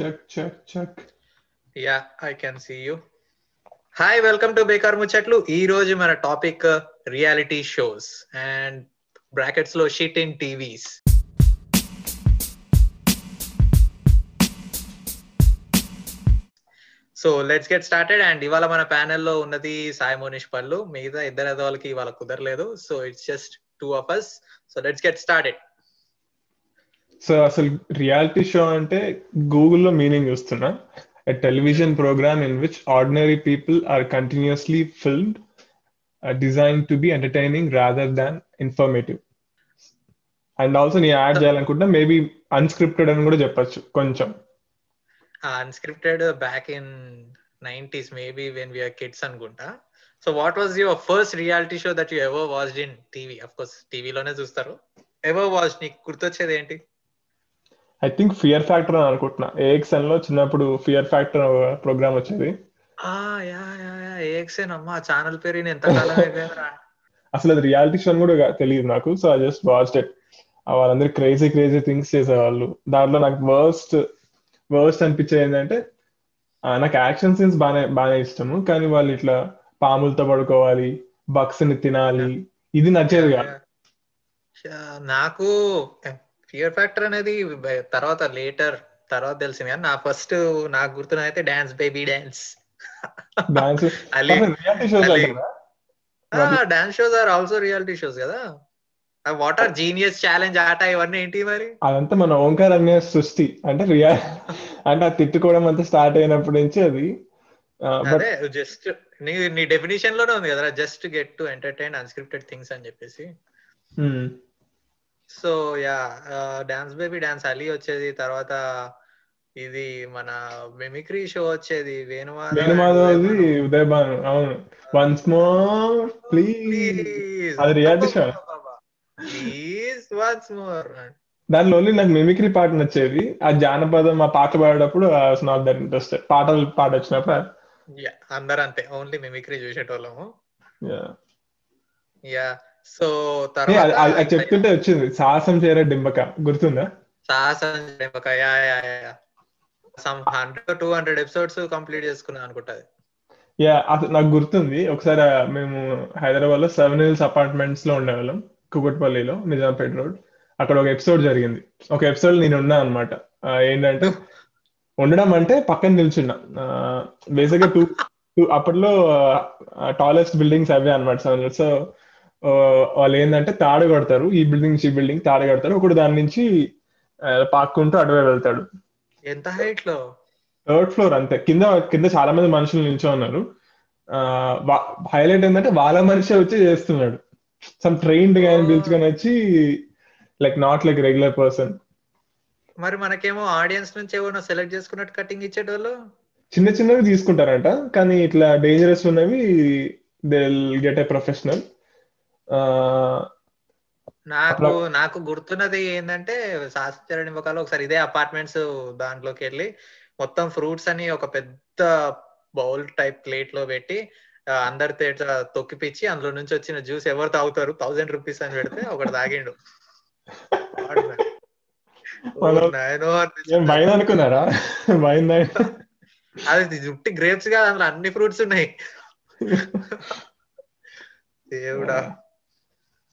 Check check check yeah I can see you hi welcome to Bekaar Muchatlu ఈ రోజు మన topic reality shows and బ్రాకెట్స్లో shit in TVs so let's get started and ఇవాళ మన ప్యానెల్లో ఉన్నది సాయి మోనిష్ పళ్ళు. మిగతా ఇద్దరు వాళ్ళకి ఇవాళ కుదరలేదు. So it's just two of us so let's get started so అసలు రియాలిటీ షో అంటే గూగుల్లో మీనింగ్ చూస్తున్నా. A television program in which ordinary people are continuously filmed design to be entertaining rather than informative and also నీ add చేయాలనుకుంటున్నా maybe unscripted అని కూడా చెప్పొచ్చు కొంచెం. Unscripted back in nineties maybe when we're kids అనుకుంటా. So what was your first reality show that you ever watched in TV of course టీవీలోనే చూస్తారు. Ever watch నీకు గుర్తొచ్చేది ఏంటి? ఐ థింక్ ఫియర్ ఫ్యాక్టర్ అని అనుకుంటున్నా. ఏఎక్స్ఎన్లో చిన్నప్పుడు ఫియర్ ఫ్యాక్టర్ ప్రోగ్రామ్ వచ్చేది. ఏఎక్స్ఎన్ అమ్మా ఛానల్ పేరు ఎంత అసలు అది రియాలిటీ షో కూడా తెలియదు నాకు. So I just watch it వాళ్ళందరూ క్రేజీ క్రేజీ థింగ్స్ చేసేవాళ్ళు. దాంట్లో నాకు వర్స్ట్ వర్స్ట్ అనిపించేది ఏంటంటే నాకు యాక్షన్ సీన్స్ బాగానే బాగానే ఇష్టము. కానీ వాళ్ళు ఇట్లా పాములతో పడుకోవాలి బక్స్ని తినాలి. ఇది నచ్చేది కాదు. నాకు ఫియర్ ఫ్యాక్టర్ అనేది తర్వాత లేటర్ తర్వాత తెలిసింది కానీ నా ఫస్ట్ నాకు గుర్తున్న అయితే dance baby dance dance shows dance shows are also reality shows కదా? వాట్ ఆర్ జీనియస్ ఛాలెంజ్ ఆట ఇవన్నీ ఏంటి మరి? అదంతా మన ఓంకార్ అనే సృష్టి. అంటే రియల్ అంటే ఆ తిట్టుకోవడం అంతా స్టార్ట్ అయినప్పటి నుంచి అది. అదే జస్ట్ నీ నీ డెఫినేషన్లోనే ఉంది కదా just get to entertain unscripted things అని చెప్పేసి. So yeah dance baby dance Ali వచ్చేది తర్వాత ఇది మన మిమిక్రీ షో వచ్చేది ఉదయ్ భాను అవును. వన్స్ మోర్ ప్లీజ్ అది reality show please once more దానిలో ఓన్లీ నాకు మిమిక్రీ పాట నచ్చేది. ఆ జానపదం ఆ పాట పాడేటప్పుడు నాట్ దట్ ఇంట్రెస్ట్ పాటలు పాట వచ్చినప్పుడు అందరు అంతే. ఓన్లీ మిమిక్రీ చూసేటోళ్ళము. యా. సో తర్వాత చెప్తుంటే వచ్చింది. సాహసం చేరే డింబక? గుర్తుందా? Sahasam Dimbaka? Yeah yeah yeah some hundred two hundred episodes complete చేసుకున్నాను అనుకుంటది యా నాకు గుర్తుంది. ఒకసారి మేము హైదరాబాద్లో సెవెన్ హిల్స్ అపార్ట్మెంట్స్లో ఉండేవాళ్ళం కుకట్పల్లిలో నిజాంపేట రోడ్. అక్కడ ఒక ఎపిసోడ్ జరిగింది. ఒక ఎపిసోడ్ నేను ఉన్నా అనమాట ఏంటంటే ఉండడం అంటే పక్కన నిల్చున్నా. బేసిక్గా టూ టూ అప్పట్లో టాలెస్ట్ బిల్డింగ్స్ అవే అనమాట సెవెన్ సో వాళ్ళు ఏంటంటే తాడు కడతారు. ఈ బిల్డింగ్ ఈ బిల్డింగ్ తాడు కడతారు. ఒకడు దాని నుంచి పాక్కుంటూ అటువే వెళ్తాడు. ఎంత హైట్లో? థర్డ్ ఫ్లోర్ అంతే. కింద కింద చాలా మంది మనుషులు నిల్చో ఉన్నారు హైలైట్ ఏంటంటే వాళ్ళ మనిషి వచ్చి చేస్తున్నాడు. సమ్ ట్రైన్డ్గా పిలుచుకొని వచ్చి like not like regular person మరి మనకేమో ఆడియన్స్ నుంచి ఏమో సెలెక్ట్ చేసుకున్నట్టు కటింగ్ ఇచ్చేటోళ్ళు? చిన్న చిన్నవి తీసుకుంటారంట. కానీ ఇట్లా డేంజరస్ ఉన్నవి దే గెట్ ఏ ప్రొఫెషనల్ నాకు నాకు గుర్తున్నది ఏంటంటే శాస్త్రచరణ ఇవ్వకాలు ఒకసారి ఇదే అపార్ట్మెంట్స్ దాంట్లోకి వెళ్ళి మొత్తం ఫ్రూట్స్ అని ఒక పెద్ద బౌల్ టైప్ ప్లేట్లో పెట్టి అందరితో తొక్కిపిచ్చి అందులో నుంచి వచ్చిన జ్యూస్ ఎవరు తాగుతారు? థౌసండ్ రూపీస్ అని పెడితే ఒకటి తాగిండు. అనుకున్నారా? అది జుట్టి గ్రేప్స్గా అందులో అన్ని ఫ్రూట్స్ ఉన్నాయి. దేవుడా.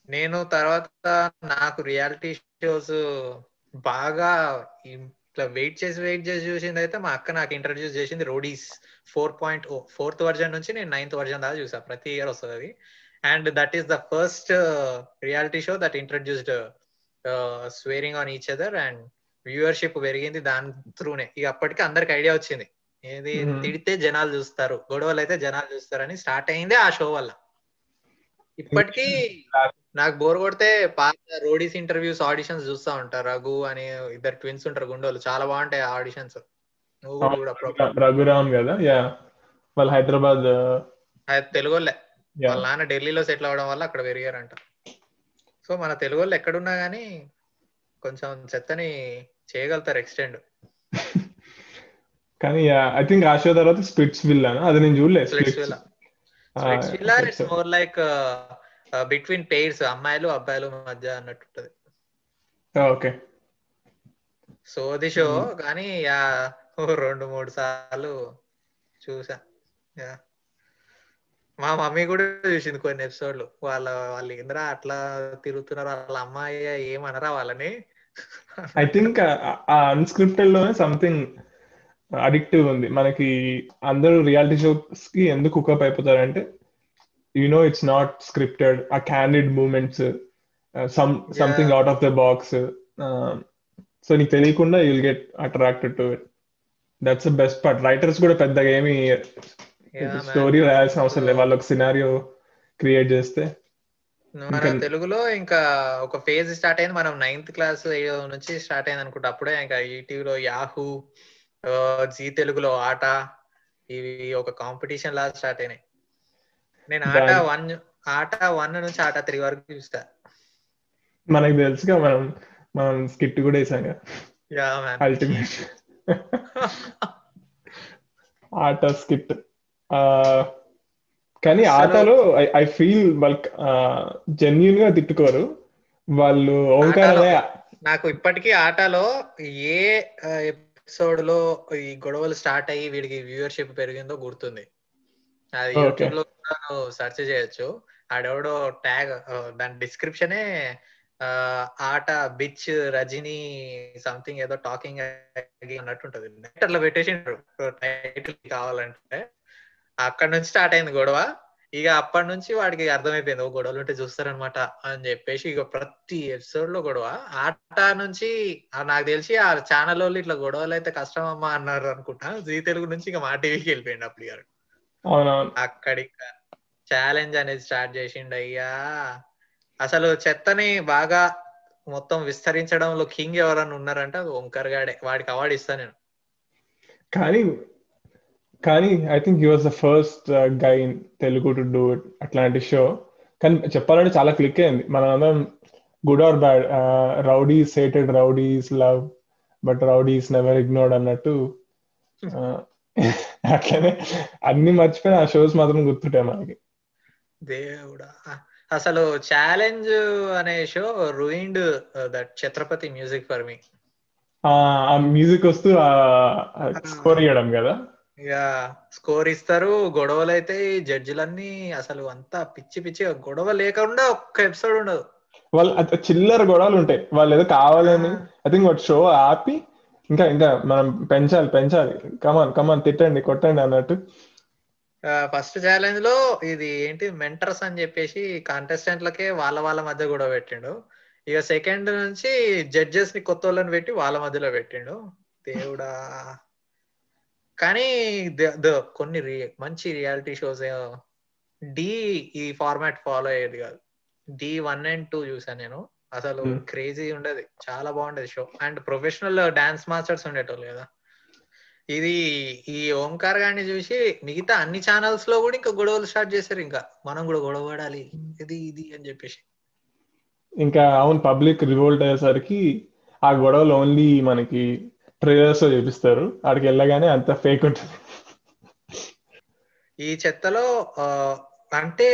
నేను తర్వాత నాకు రియాలిటీ షోస్ బాగా ఇట్లా వెయిట్ చేసి వెయిట్ చేసి చూసింది అయితే మా అక్క నాకు ఇంట్రడ్యూస్ చేసింది Roadies four point O fourth version నుంచి నేను నైన్త్ వర్జన్ దాకా చూసా. ప్రతి ఇయర్ వస్తుంది అది. And that is the first reality show that introduced swearing on each other and viewership పెరిగింది దాని త్రూనే. ఇక అప్పటికి అందరికి ఐడియా వచ్చింది. ఏది తిడితే జనాలు చూస్తారు గొడవలు అయితే జనాలు చూస్తారని స్టార్ట్ అయిందే ఆ షో వల్ల. ఇప్పటికీ నాకు బోర్ కొడితే పాత రోడీస్ ఇంటర్వ్యూస్ ఆడిషన్స్ చూస్తా ఉంటారు రఘు అని ఇద్దరు ట్విన్స్ ఉంటారు గుండోలు. చాలా బాగుంటాయి ఆడిషన్స్. నువ్వు కూడా రఘురామ్ కదా? యా. వాళ్ళు హైదరాబాద్ తెలుగులే వాళ్ళ నాన్న ఢిల్లీలో సెటిల్ అవడం వల్ల అక్కడ పెరిగారంట. సో మన తెలుగు వాళ్ళు ఎక్కడున్నా గానీ కొంచెం చెత్తని చేయగలుగుతారు ఎక్స్టెండ్. కానీ ఐ థింక్ ఆ షో తర్వాత స్పిట్స్ విల్ అది నేను చూడలేదు. Splitsvilla it's more like between pairs అమ్మాయిలు అబ్బాయిలు మధ్య అన్నట్టు ఉంటది. ఓకే. సోది షో కానీ ఓ రెండు మూడు సార్లు చూసా. యా. మా మమ్మీ కూడా చూసింది కొన్ని ఎపిసోడ్లు. వాళ్ళ వాళ్ళ ఇంద్ర అట్లా తిరుగుతున్నారు వాళ్ళ అమ్మాయి ఏమనరా వాళ్ళని? ఐ థింక్ ఆ అన్స్క్రిప్టెడ్లోనే సంథింగ్ అడిక్టివ్ ఉంది. మనకి అందరూ రియాలిటీ షోస్కి ఎందుకు కుకప్ అయిపోతారంటే you know it's not scripted ఆ candid moments some something out of the box so నీకు తెలియకుండా you'll get attracted to it that's best part writers కూడా పెద్దగా ఏమి స్టోరీ రాయాల్సిన అవసరం లేదు. వాళ్ళు ఒక సినారియో క్రియేట్ చేస్తే మన తెలుగులో ఇంకా ఒక ఫేజ్ స్టార్ట్ అయింది. మనం నైన్త్ క్లాస్ నుంచి స్టార్ట్ అయింది అనుకుంటా. అప్పుడే ఇంకా ఈటీవీలో యాహూ జీ తెలుగులో ఆట ఇవి ఒక కాంపిటీషన్ లాగా స్టార్ట్ అయినాయి. నేను ఆట వన్ ఆట వన్ నుంచి ఆట త్రీ వరకు చూస్తా. మనకు తెలుసుగా మనం మనం స్కిట్ కూడా వేసాం అల్టిమేట్ ఆట స్కిట్. కానీ ఆటలో ఐ ఫీల్ వాళ్ళు జెన్యున్గా తిట్టుకోరు. వాళ్ళు నాకు ఇప్పటికీ ఆటలో ఏ ఎపిసోడ్లో ఈ గొడవలు స్టార్ట్ అయ్యి వీడికి వ్యూవర్షిప్ పెరిగిందో గుర్తుంది. అది యూట్యూబ్లో సెర్చ్ చేయొచ్చు. ఆడెవడో ట్యాగ్ దాని డిస్క్రిప్షనే ఆట బిచ్ రజనీ సంథింగ్ ఏదో టాకింగ్ అన్నట్టు ఉంటది. అట్లా పెట్టేసిండ్రు. టైటిల్ కావాలంటే. అక్కడ నుంచి స్టార్ట్ అయింది గొడవ. ఇక అప్పటి నుంచి వాడికి అర్థమైపోయింది. ఓ గొడవలు ఉంటే చూస్తారనమాట అని చెప్పేసి ఇక ప్రతి ఎపిసోడ్లో గొడవ ఆట నుంచి నాకు తెలిసి ఆ ఛానల్ వాళ్ళు ఇట్లా గొడవలు అయితే కష్టం అమ్మా అన్నారు అనుకుంటా. జీ తెలుగు నుంచి ఇక మా టీవీకి వెళ్ళిపోయింది అప్పుడు గారు అక్కడి ఛాలెంజ్ అనేది స్టార్ట్ చేసిండు అయ్యా. అసలు చెత్తని బాగా మొత్తం విస్తరించడంలో కింగ్ ఎవరన్నా ఉన్నారంటే? ఓంకర్ గాడే. వాడికి అవార్డు ఇస్తా నేను. కానీ కానీ I think he was the first guy in Telugu to do it అట్లాంటి షో కానీ చెప్పాలంటే చాలా క్లిక్ అయింది. మనం అందరం good or bad Roadies hated Roadies love but Roadies never ignored అన్నట్టు అట్లనే అన్ని మర్చిపోయిన ఆ షోస్ మాత్రం గుర్తుంటాయి మనకి. దేవుడా. అసలు ఛాలెంజ్ అనే show ruined that Chhatrapati music for me. ఆ మ్యూజిక్ వస్తూ స్కోర్ చేయడం కదా? ఇక స్కోర్ ఇస్తారు. గొడవలు అయితే జడ్జిలన్నీ అసలు అంతా పిచ్చి పిచ్చి గొడవ లేకుండా ఒక్క ఎపిసోడ్ ఉండదు. వాళ్ళు చిల్లర గొడవలు ఉంటాయి వాళ్ళు ఏదో కావాలని ఐ థింక్ షో ఆపి ఇంకా ఇంకా మనం పెంచాలి పెంచాలి. కమాన్ కమాన్ తిట్టండి కొట్టండి అన్నట్టు. ఫస్ట్ ఛాలెంజ్లో ఇది ఏంటి మెంటర్స్ అని చెప్పేసి కాంటెస్టెంట్లకే వాళ్ళ వాళ్ళ మధ్య కూడా పెట్టిండు. ఇక సెకండ్ నుంచి జడ్జెస్ని కొత్త వాళ్ళని పెట్టి వాళ్ళ మధ్యలో పెట్టిండు. దేవుడా. కానీ కొన్ని మంచి రియాలిటీ షోస్ డి ఈ ఫార్మాట్ ఫాలో అయ్యేది కాదు. డి వన్ అండ్ టూ చూసాను నేను. అసలు క్రేజీ ఉండేది. చాలా బాగుండేది show and professional dance masters ఉండేటోళ్ళు కదా. ఇది ఈ ఓంకార్ గారిని చూసి మిగతా అన్ని ఛానల్స్లో కూడా ఇంకా గొడవలు స్టార్ట్ చేశారు ఇంకా. మనం కూడా గొడవ పడాలి. ఇది ఇది అని చెప్పేసి. ఇంకా అవును పబ్లిక్ రివోల్ట్ అయ్యేసరికి ఆ గొడవలు ఓన్లీ మనకి ట్రైలర్స్లో చూపిస్తారు. అక్కడికి వెళ్ళగానే అంత ఫేక్ ఉంటుంది. ఈ చెత్తలో అంటే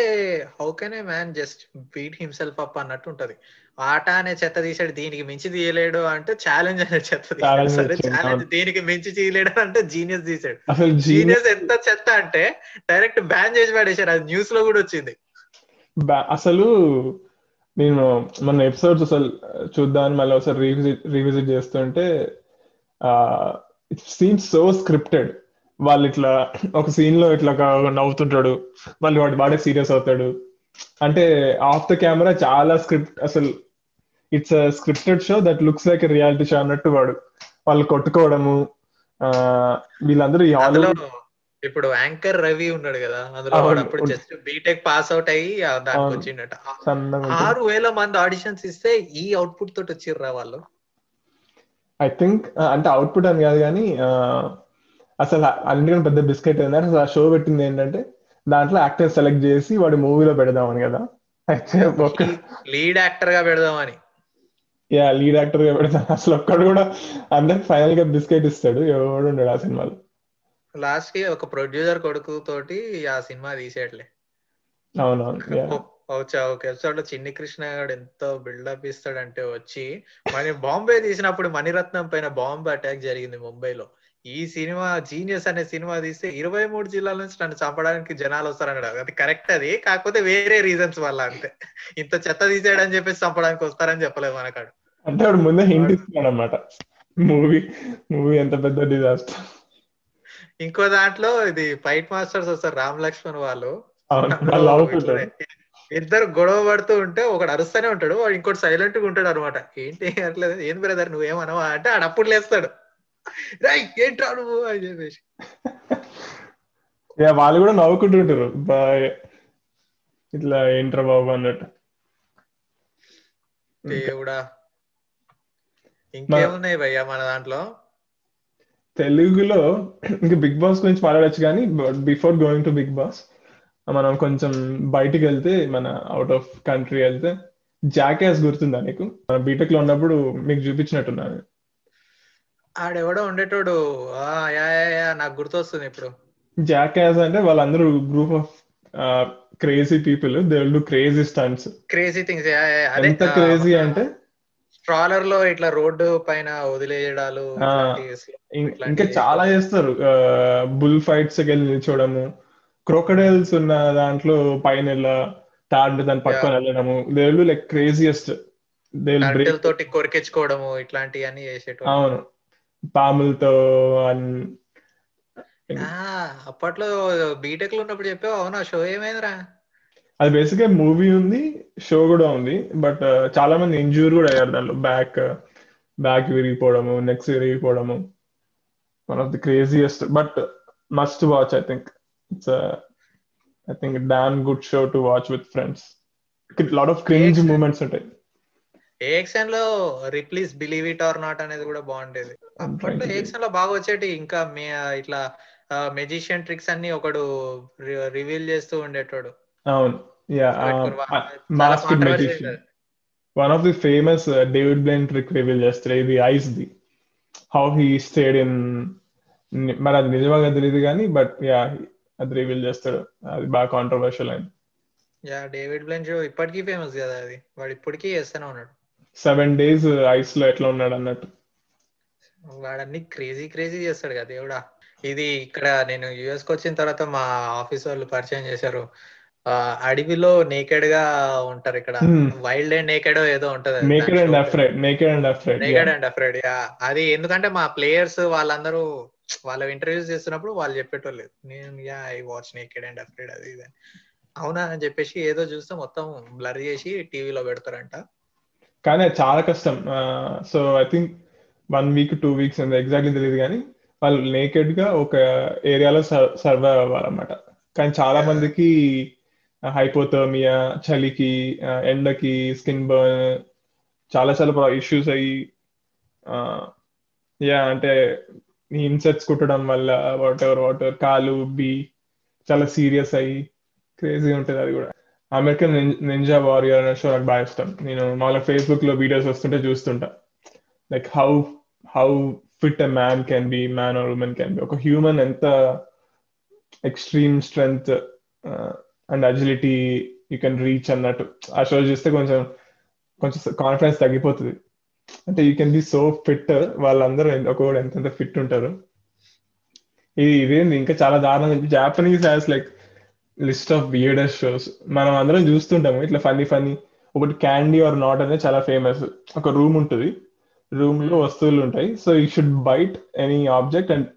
how can a man just beat himself up అన్నట్టు ఉంటది. ఆట అనే చెత్త తీసాడు దీనికి మించి తీయలేడు అంటే ఛాలెంజ్ అనే చెత్త తీసాడు సరే ఛాలెంజ్ దీనికి మించి తీయలేడు అంటే జీనియస్ తీసాడు జీనియస్ ఎంత చెత్త అంటే డైరెక్ట్ బ్యాన్ చేసి పడేశారు అది న్యూస్లో కూడా వచ్చింది. అసలు నేను మన ఎపిసోడ్స్ అసలు చూద్దామని మళ్ళీ ఒకసారి రీవిజిట్ రీవిజిట్ చేస్తుంటే ఇట్ సీన్స్ సో స్క్రిప్టెడ్ వాళ్ళు ఇట్లా ఒక సీన్లో ఇట్లా నవ్వుతుంటాడు. మళ్ళీ వాడు వాడే సీరియస్ అవుతాడు. అంటే ఆఫ్ ద కెమెరా చాలా స్క్రిప్ట్ అసలు it's scripted show that looks like reality show అన్నట్టు వాడు. వాళ్ళు కొట్టుకోవడము వీళ్ళందరూ ఇప్పుడు యాంకర్ రవి ఉన్నాడు కదా అందులో అప్పుడు జస్ట్ బీటెక్ పాస్ అవుట్ అయ్యి దానికి వచ్చిండట. ఆరు వేల మంది ఆడిషన్స్ ఇస్తే ఈ అవుట్పుట్ తోటి వచ్చిర్రా వాళ్ళు? ఐ థింక్ అంటే అవుట్పుట్ అని కాదు కానీ అసలు అన్నిటికన్నా పెద్ద బిస్కెట్ ఏంటంటే అసలు ఆ షో పెట్టింది ఏంటంటే దాంట్లో యాక్టర్ సెలెక్ట్ చేసి వాడి మూవీలో పెడదామని కదా. అయితే లీడ్ యాక్టర్గా పెడదామని. యా లీడ్ యాక్టర్గా పెడదాం అసలు ఒక్కడు కూడా అందరికి ఫైనల్గా బిస్కెట్ ఇస్తాడు. ఎవడు ఉండడు ఆ సినిమాలో. లాస్ట్కి ఒక ప్రొడ్యూసర్ కొడుకు తోటి ఆ సినిమా తీసేయట్లే. అవునవును ఒక ఎపిసోడ్లో చిన్ని కృష్ణ గారు ఎంతో బిల్డప్ ఇస్తాడంటే వచ్చి మరి బాంబే తీసినప్పుడు మణిరత్నం పైన బాంబ్ అటాక్ జరిగింది ముంబైలో. ఈ సినిమా జీనియస్ అనే సినిమా తీస్తే ఇరవై మూడు జిల్లాల నుంచి నన్ను చంపడానికి జనాలు వస్తారన్నాడు. అది కరెక్ట్ అది కాకపోతే వేరే రీజన్స్ వల్ల అంతే. ఇంత చెత్త తీసేయడని చెప్పేసి చంపడానికి వస్తారని చెప్పలేదు మనకాడు. అంటే వాడు ముందే హింట్ ఇస్తున్నాడు అనమాట మూవీ మూవీ ఎంత పెద్ద డిజాస్టర్ ఇంకో దాంట్లో ఇది ఫైట్ మాస్టర్స్ వస్తారు రామ్ లక్ష్మణ్ వాళ్ళు. ఇద్దరు గొడవ పడుతూ ఉంటే ఒకడు అరుస్తూనే ఉంటాడు వాడు ఇంకోటి సైలెంట్గా ఉంటాడు అనమాట ఏంటి అట్లేదు ఏం బ్రదర్ నువ్వేమనవా అంటే ఆడ అప్పుడు లేస్తాడు. రై ఏంట్రా నువ్వు అని చెప్పేసి. వాళ్ళు కూడా నవ్వుకుంటుంటారు ఇట్లా ఏంట్రా బాబు అన్నట్టు. దేవుడా. ఇంకేమున్నాయి భయ్యా మన దాంట్లో? తెలుగులో ఇంకా బిగ్ బాస్ గురించి మాట్లాడచ్చు కానీ before going to Bigg Boss మనం కొంచెం బయటికి వెళ్తే మన అవుట్ ఆఫ్ కంట్రీ వెళ్తే జాకేస్ గుర్తుందా నీకు? మన బీటెక్లో ఉన్నప్పుడు మీకు చూపించినట్టున్నాను. ఆడెవడో ఉండేటోడు. నాకు గుర్తొస్తుంది ఇప్పుడు. జాకేస్ అంటే వాళ్ళందరూ group of crazy people. They will do crazy stunts. Crazy things ఎంత క్రేజీ అంటే స్ట్రాలర్లో ఇట్లా రోడ్డు పైన వదిలేయడాలు ఇంకా చాలా చేస్తారు. బుల్ ఫైట్స్ వెళ్ళి నిల్చోవడము క్రోకడైల్స్ ఉన్న దాంట్లో పైన ఇలా తాడు దాని పక్కన వెళ్ళడము. దే లైక్ క్రేజియస్ట్ తోటి కొరికించుకోవడము ఇట్లాంటివి అన్ని చేసేటోడు అవును. పాములతో అప్పట్లో బీటెక్లో ఉన్నప్పుడు చెప్పావు అవునా? షో ఏమైందిరా? అది బేసిక్ మూవీ ఉంది షో కూడా ఉంది బట్ చాలా మంది ఇంజూర్ కూడా అయ్యారు దాంట్లో. బ్యాక్ బ్యాక్ విరిగిపోవడము necks విరిగిపోవడము. One of the craziest but must watch I think it's I think damn good show to watch with friends lot of cringe. Moments ఉంటాయి. ఏఎక్స్ఎన్లో Ripley's believe it or not అనేది కూడా బాగుండేది. అప్పట్లో లో బాగా వచ్చేటి ఇంకా మే ఇట్లా మెజిషియన్ ట్రిక్స్ అన్ని ఒకడు రివీల్ చేస్తూ ఉండేటోడు. అవును. Yeah mask. One of the famous David Blaine trick reveal చేస్తారు ఇది ice the how he stayed in మరి అది నిజంగా తెలియదు కానీ బట్ యా అది రివీల్ చేస్తాడు. అది బాగా కాంట్రవర్షియల్ అయింది. యా డేవిడ్ బ్లెన్ షో ఇప్పటికీ ఫేమస్ కదా అది. వాడు ఇప్పటికీ చేస్తూనే ఉన్నాడు. సెవెన్ డేస్ ఐస్లో ఎట్లా ఉన్నాడు అన్నట్టు. వాడన్ని క్రేజీ క్రేజీ చేస్తాడు కదా దేవుడా. ఇది ఇక్కడ నేను యుఎస్కి వచ్చిన తర్వాత మా ఆఫీస్ వాళ్ళు పరిచయం చేశారు. అడవిలో నేకెడ్గా ఉంటారు ఇక్కడ. వైల్డ్ అండ్ నేకెడ్ ఏదో ఉంటది naked and afraid naked and afraid naked and afraid అది ఎందుకంటే మా ప్లేయర్స్ వాళ్ళందరూ వాళ్ళ ఇంటర్వ్యూస్ చేస్తున్నప్పుడు వాళ్ళు చెప్పేటోళ్ళు నేను yeah I watch naked and afraid అది ఇది. అవునా అని చెప్పేసి ఏదో చూస్తే మొత్తం బ్లర్ చేసి టీవీలో పెడతారంట. కానీ అది చాలా కష్టం. So I think one week two weeks ఎంత ఎగ్జాక్ట్లీ తెలియదు కానీ వాళ్ళు నేకెడ్గా ఒక ఏరియాలో సర్వైవ్ అవ్వాలన్నమాట. కానీ చాలా. మందికి హైపోథర్మియా చలికి ఎండకి స్కిన్ బర్న్ చాలా చాలా ఇష్యూస్ అయ్యి యా అంటే ఇన్సెక్ట్స్ కుట్టడం వల్ల వాట్ ఎవర్ వాట్ ఎవర్ కాలు బి చాలా సీరియస్ అయ్యి క్రేజీ ఉంటుంది అది కూడా. అమెరికన్ నింజా వారియర్ అనే షో నాకు బాగా ఇష్టం. నేను మామూలుగా ఫేస్బుక్లో వీడియోస్ వస్తుంటే చూస్తుంటా. Like how how fit a man can be man or women can be ఒక హ్యూమన్ ఎంత extreme strength and agility you can reach అన్నట్టు. ఆ షో చూస్తే కొంచెం కొంచెం కాన్ఫిడెన్స్ తగ్గిపోతుంది. అంటే you can be so fit వాళ్ళందరూ ఒక్కొక్కడు ఎంత ఫిట్ ఉంటారు. ఇది ఇదేంది ఇంకా చాలా దారుణం Japanese has like list of weirdest shows మనం అందరం చూస్తుంటాము ఇట్లా ఫన్నీ ఫన్నీ ఒకటి క్యాండీ ఆర్ నాట్ అనేది చాలా ఫేమస్ ఒక రూమ్ ఉంటుంది. రూమ్లో వస్తువులు ఉంటాయి. So you should bite any object and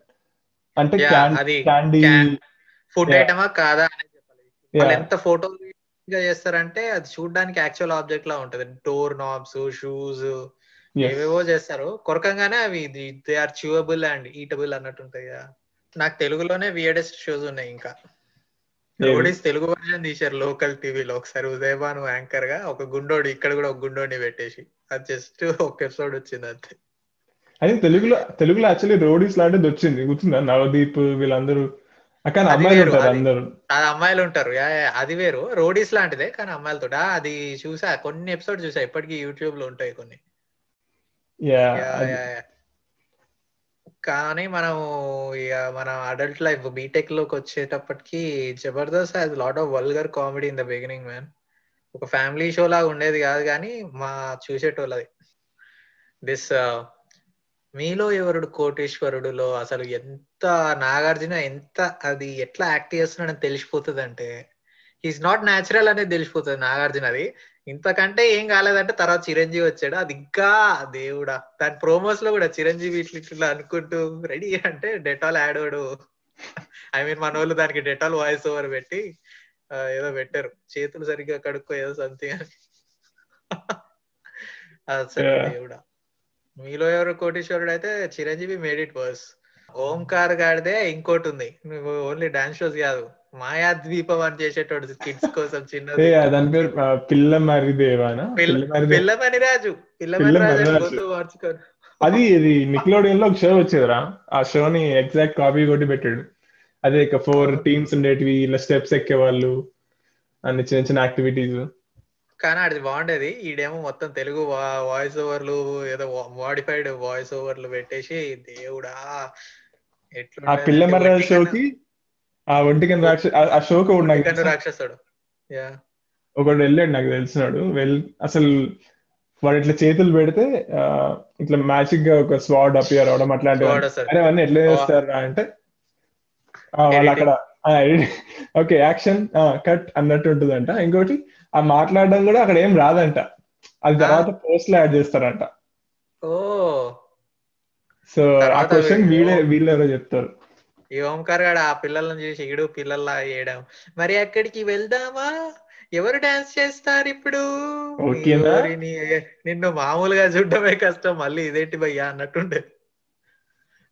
అంటే క్యాండీ ఫుడ్. ఐటమా కాదా అనేది వాళ్ళు ఎంత ఫోటో గా చేస్తారంటే అది చూడడానికి యాక్చువల్ ఆబ్జెక్ట్ లా ఉంటది. డోర్ నాబ్స్ షూస్ ఏవేవో చేస్తారు. కొరకంగానే అవి they are chewable and eatable అన్నట్టు ఉంటాయి కదా. నాకు తెలుగులోనే వియర్డెస్ట్ షోస్ ఉన్నాయి ఇంకా. రోడీస్ తెలుగు వర్జన్ తీశారు లోకల్ టీవీలో ఒకసారి ఉదయభాను యాంకర్గా ఒక గుండోడు ఇక్కడ కూడా ఒక గుండోడిని పెట్టేసి. అది జస్ట్ ఒక ఎపిసోడ్ వచ్చింది అంతే. అది తెలుగులో తెలుగులో యాక్చువల్లీ రోడీస్ లాంటిది వచ్చింది. గుర్తుందా? నవదీప్ వీళ్ళందరూ కానీ అమ్మాయిలు ఉంటారు అది- అందరూ. అది అమ్మాయిలు ఉంటారు. అది వేరు. రోడీస్ లాంటిదే కానీ అమ్మాయిలతో. అది చూసా కొన్ని ఎపిసోడ్ చూసా ఇప్పటికీ యూట్యూబ్లో ఉంటాయి కొన్ని. కానీ మనం ఇక మన అడల్ట్ లైఫ్ బీటెక్లోకి వచ్చేటప్పటికి Jabardasth has lot of vulgar comedy in the beginning man ఒక ఫ్యామిలీ షో లాగా ఉండేది కాదు కానీ మా చూసేటోళ్ళది. దిస్ మీలో ఎవరుడు కోటేశ్వరుడులో అసలు ఎంత నాగార్జున ఎంత అది ఎట్లా యాక్ట్ చేస్తున్నాడని తెలిసిపోతుంది అంటే ఈజ్ నాట్ న్యాచురల్ అనేది తెలిసిపోతుంది నాగార్జున అది. ఇంతకంటే ఏం కాలేదంటే తర్వాత చిరంజీవి వచ్చాడు. అది ఇంకా దేవుడా. దాని ప్రోమోస్లో కూడా చిరంజీవి ఇట్లా ఇట్లా అనుకుంటూ రెడీ అంటే డెటాల్ యాడ్ ఐ మీన్ మన వాళ్ళు దానికి డెటాల్ వాయిస్ ఓవర్ పెట్టి ఏదో పెట్టారు. చేతులు సరిగ్గా కడుక్కో ఏదో సంథింగ్ అని. దేవుడా. మీలో ఎవరు కోటీశ్వరుడు అయితే Chiranjeevi made it worse Omkar గాడిదే ఇంకోటి ఉంది నువ్వు ఓన్లీ డాన్స్ షోస్ కాదు. మాయా ద్వీపం అని చేసేటోడు కిడ్స్ కోసం ఏ, చిన్నది దాని పేరు పిల్ల మరిదేవానా పిల్ల పిల్ల పిల్లమని రాజు పిల్లమని రాజు అది ఇది నిక్లోడియన్లో ఒక షో వచ్చేదిరా. ఆ షోని ఎగ్జాక్ట్ కాపీ కొట్టి పెట్టాడు. అదే ఇక ఫోర్ టీమ్స్ ఉండేటివి ఇలా స్టెప్స్ ఎక్కేవాళ్ళు అన్ని చిన్న చిన్న యాక్టివిటీస్ కానీ అది బాగుండేది. ఈడేమో మొత్తం తెలుగు వాయిస్ ఓవర్లు ఏదో మోడిఫైడ్ వాయిస్ ఓవర్లు పెట్టేసి దేవుడా ఆ ఎట్లుండేది? పిల్ల షోకి ఆ ఒంటికన్ రాక్ష ఆ- షోకి. రాక్షసుడు. యా. ఒకడు వెళ్ళాడు నాకు తెలిసినాడు. వెల్ అసలు వాడు ఇట్లా చేతులు పెడితే ఇట్లా మ్యాజిక్గా ఒక స్వాడ్ అపియర్ అవడం అట్లాంటివి అవన్నీ ఎట్లా చేస్తారు అంటే వాళ్ళు అక్కడ ఓకే యాక్షన్ కట్ అన్నట్టు ఉంటుందంట. ఇంకోటి ఆ మాట్లాడడం కూడా అక్కడ ఏం రాదంట. అది తర్వాత పోస్ట్లో యాడ్ చేస్తారంట. ఓ. సో ఆ క్వశ్చన్ వీళ్ళు- వీళ్ళే వీళ్ళెవరో చెప్తారు. ఈ ఓంకార్ గాడు ఆ పిల్లలను చూసి ఈడు పిల్లల్లా వేయడం మరి అక్కడికి వెళ్దామా? ఎవరు డాన్స్ చేస్తారు ఇప్పుడు? ఎవరి నిన్ను మామూలుగా చూడడమే కష్టం. మళ్ళీ ఇదేంటి భయ్యా అన్నట్టుండే.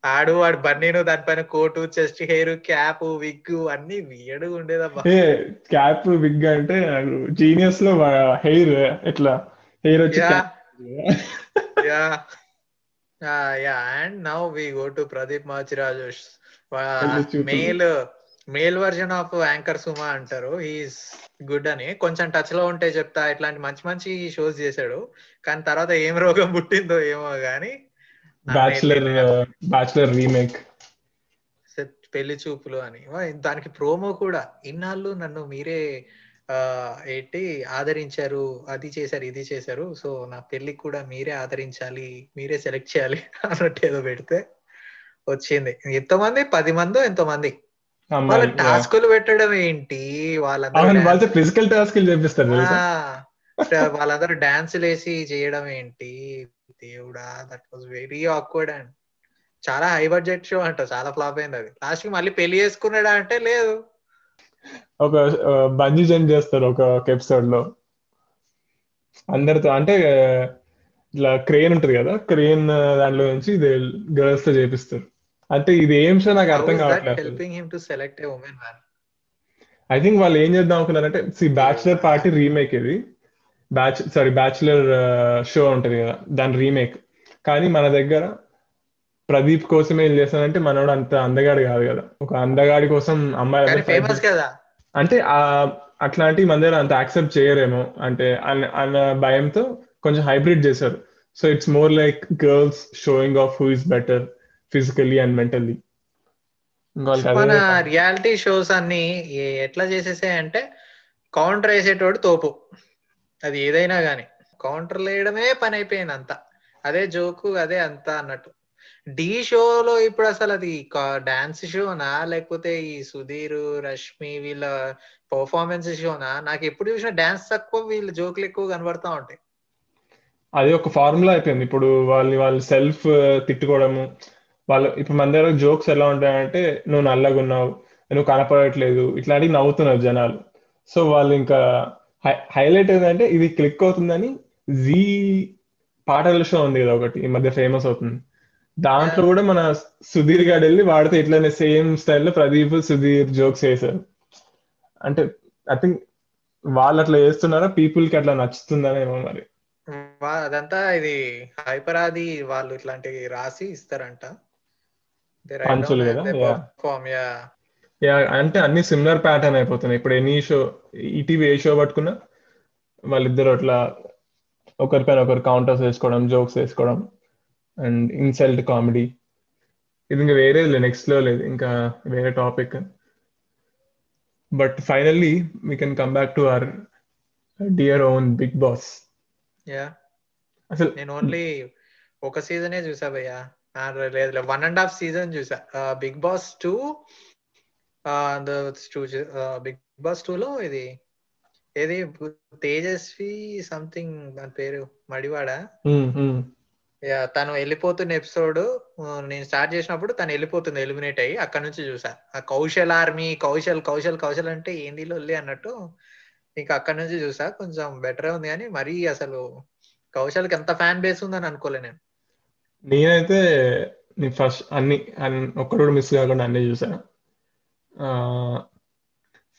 ఆడు వాడు బన్నీను దానిపైన coat chest hair cap wig అన్ని వియడు ఉండేదబ్బా. క్యాప్ విగ్ అంటే జీనియస్లో హెయిర్ ఎట్లా? హెయిర్ వచ్చి. Yeah. Yeah. And now we go to Pradeep Machiraju. చూపులు. Male male version of anchor Suma అంటారు. ఈస్ గుడ్ అని. కొంచెం టచ్లో ఉంటే చెప్తా. ఇట్లాంటి మంచి మంచి షోస్ చేశాడు. కానీ తర్వాత ఏం రోగం పుట్టిందో ఏమో గానీ బ్యాచులర్ బ్యాచులర్ రీమేక్ పెళ్ళి చూపులు అని. దానికి ప్రోమో కూడా. ఇన్నాళ్ళు నన్ను మీరే ఏంటి ఆదరించారు అది చేశారు ఇది చేశారు. సో నా పెళ్ళికి కూడా మీరే ఆదరించాలి మీరే సెలెక్ట్ చేయాలి అన్నట్టు ఏదో పెడితే వచ్చింది. ఎంతమంది? పది మందో ఎంతమంది వాళ్ళ టాస్కులు పెట్టడం ఏంటి? వాళ్ళందరూ ఫిజికల్ చేపిస్తారు వాళ్ళందరూ డాన్సులు వేసి చేయడం ఏంటి? దేవుడా that was very awkward and చాలా హై బడ్జెట్ షో అంట చాలా ఫ్లాప్ అయింది అది. లాస్ట్కి మళ్ళీ పెళ్ళి చేసుకున్నాడా అంటే లేదు. ఒక బంజీ జంప్ చేస్తారు ఒక ఎపిసోడ్లో. అందరితో అంటే ఇట్లా క్రేన్ ఉంటది కదా క్రేన్ దాంట్లో నుంచి ఇది గర్ల్స్తో చేపిస్తారు. అంటే ఇది ఏం షో నాకు అర్థం కావట్లేదు. ఐ థింక్ వాళ్ళు ఏం చేద్దాం అనుకున్నారంటే సి బ్యాచులర్ పార్టీ రీమేక్ ఇది. బ్యాచ్ సారీ బ్యాచులర్ షో ఉంటది కదా దాని రీమేక్ కానీ మన దగ్గర ప్రదీప్ కోసం ఏం చేస్తానంటే మనోడు అంత అందగాడు కాదు కదా. ఒక అందగాడి కోసం అమ్మాయి ఫేమస్ కదా. అంటే ఆ అట్లాంటి మన దగ్గర అంత యాక్సెప్ట్ చేయరేమో. అంటే అన్న- భయంతో కొంచెం హైబ్రిడ్ చేశారు. So it's more like girls showing off who is better physically and mentally మన రియాలిటీ షోస్ అన్ని ఎట్లా చేసేసాయంటే కౌంటర్ వేసేటోడు తోపు. అది ఏదైనా గానీ. కౌంటర్ వేయడమే పని అయిపోయింది అంతా. అదే జోకు అదే అంతా అన్నట్టు. ఢీ షోలో ఇప్పుడు అసలు అది డాన్స్ షోనా లేకపోతే ఈ సుధీర్ రష్మి వీళ్ళ పర్ఫార్మెన్స్ షోనా నాకు ఎప్పుడు చూసినా డాన్స్ తక్కువ వీళ్ళ జోకులు ఎక్కువ కనబడతా ఉంటాయి. అది ఒక ఫార్ములా అయిపోయింది. ఇప్పుడు వాళ్ళని వాళ్ళు సెల్ఫ్ uh, తిట్టుకోవడము. వాళ్ళు ఇప్పుడు మన దగ్గర జోక్స్ ఎలా ఉంటాయంటే నువ్వు నల్లగా ఉన్నావు నువ్వు కనపడట్లేదు. ఇట్లాంటివి నవ్వుతున్నారు జనాలు. సో వాళ్ళు ఇంకా హైలైట్ ఏంటంటే ఇది క్లిక్ అవుతుందని జీ పాటల షో ఉంది కదా ఒకటి ఈ మధ్య ఫేమస్ అవుతుంది. దాంట్లో కూడా మన సుధీర్ గారు వెళ్ళి వాడితే ఇట్లానే సేమ్ స్టైల్లో ప్రదీప్ సుధీర్ జోక్స్ వేశారు అంటే ఐ థింక్ వాళ్ళు అట్లా చేస్తున్నారా? పీపుల్కి అట్లా నచ్చుతుందనేమో మరి. అదంతా ఇది హైపరాది వాళ్ళు ఇట్లాంటివి రాసి ఇస్తారంట. పంచులు కదా, యా అంటే అన్ని సిమిలర్ ప్యాటర్న్ అయిపోతున్నాయి. ఇప్పుడు ఎనీ షో ఈటీవీ ఏ షో పట్టుకున్నా వాళ్ళిద్దరు అట్లా ఒకరిపైన ఒకరు కౌంటర్స్ వేసుకోవడం జోక్స్ వేసుకోవడం అండ్ ఇన్సల్ట్ కామెడీ ఇది ఇంకా వేరే లేదు నెక్స్ట్లో లేదు ఇంకా వేరే topic but finally we can come back to our dear own Bigg Boss yeah అసలు నేను ఓన్లీ ఒక సీజనే చూసా భయ్యా. లేదు వన్ అండ్ హాఫ్ సీజన్ చూసా. Bigg Boss two Bigg Boss two లో ఇది ఏది తేజస్వి సంథింగ్ దాని పేరు మడివాడ. తను వెళ్ళిపోతున్న ఎపిసోడ్ నేను స్టార్ట్ చేసినప్పుడు తను వెళ్ళిపోతుంది ఎలిమినేట్ అయ్యి అక్కడ నుంచి చూసా. ఆ కౌశల్ ఆర్మీ కౌశల్ కౌశల్ కౌశల్ అంటే ఏంది లొల్లి అన్నట్టు ఇంకా అక్కడ నుంచి చూసా కొంచెం బెటర్ ఉంది కానీ మరీ అసలు కౌశల్కి ఎంత ఫ్యాన్ బేస్ ఉందని అనుకోలే నేను. నేనైతే ఫస్ట్ అన్ని అన్- ఒక్కడు కూడా మిస్ కాకుండా అన్ని చూసాను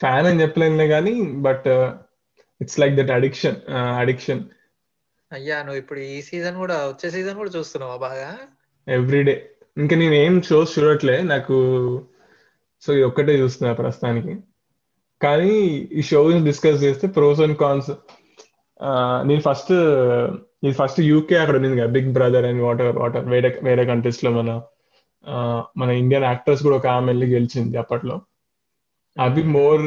ఫ్యాన్ అని చెప్పలేనులే కానీ but it's like that addiction addiction అయ్యా నువ్వు ఇప్పుడు ఈ సీజన్ కూడా వచ్చే సీజన్ కూడా చూస్తున్నావా బాగా? ఎవ్రీడే ఇంకా నేను ఏం షోస్ చూడట్లే నాకు సో ఇది ఒక్కటే చూస్తున్నా ప్రస్తుతానికి. కానీ ఈ షో డిస్కస్ చేస్తే ప్రోస్ అండ్ కాన్స్ నేను ఫస్ట్ ఇది ఫస్ట్ యూకే అక్కడ ఉంది కదా Big Brother and water water వేరే వేరే కంట్రీస్లో మన మన ఇండియన్ యాక్టర్స్ కూడా ఒక ఆమె వెళ్ళి గెలిచింది అప్పట్లో. అవి మోర్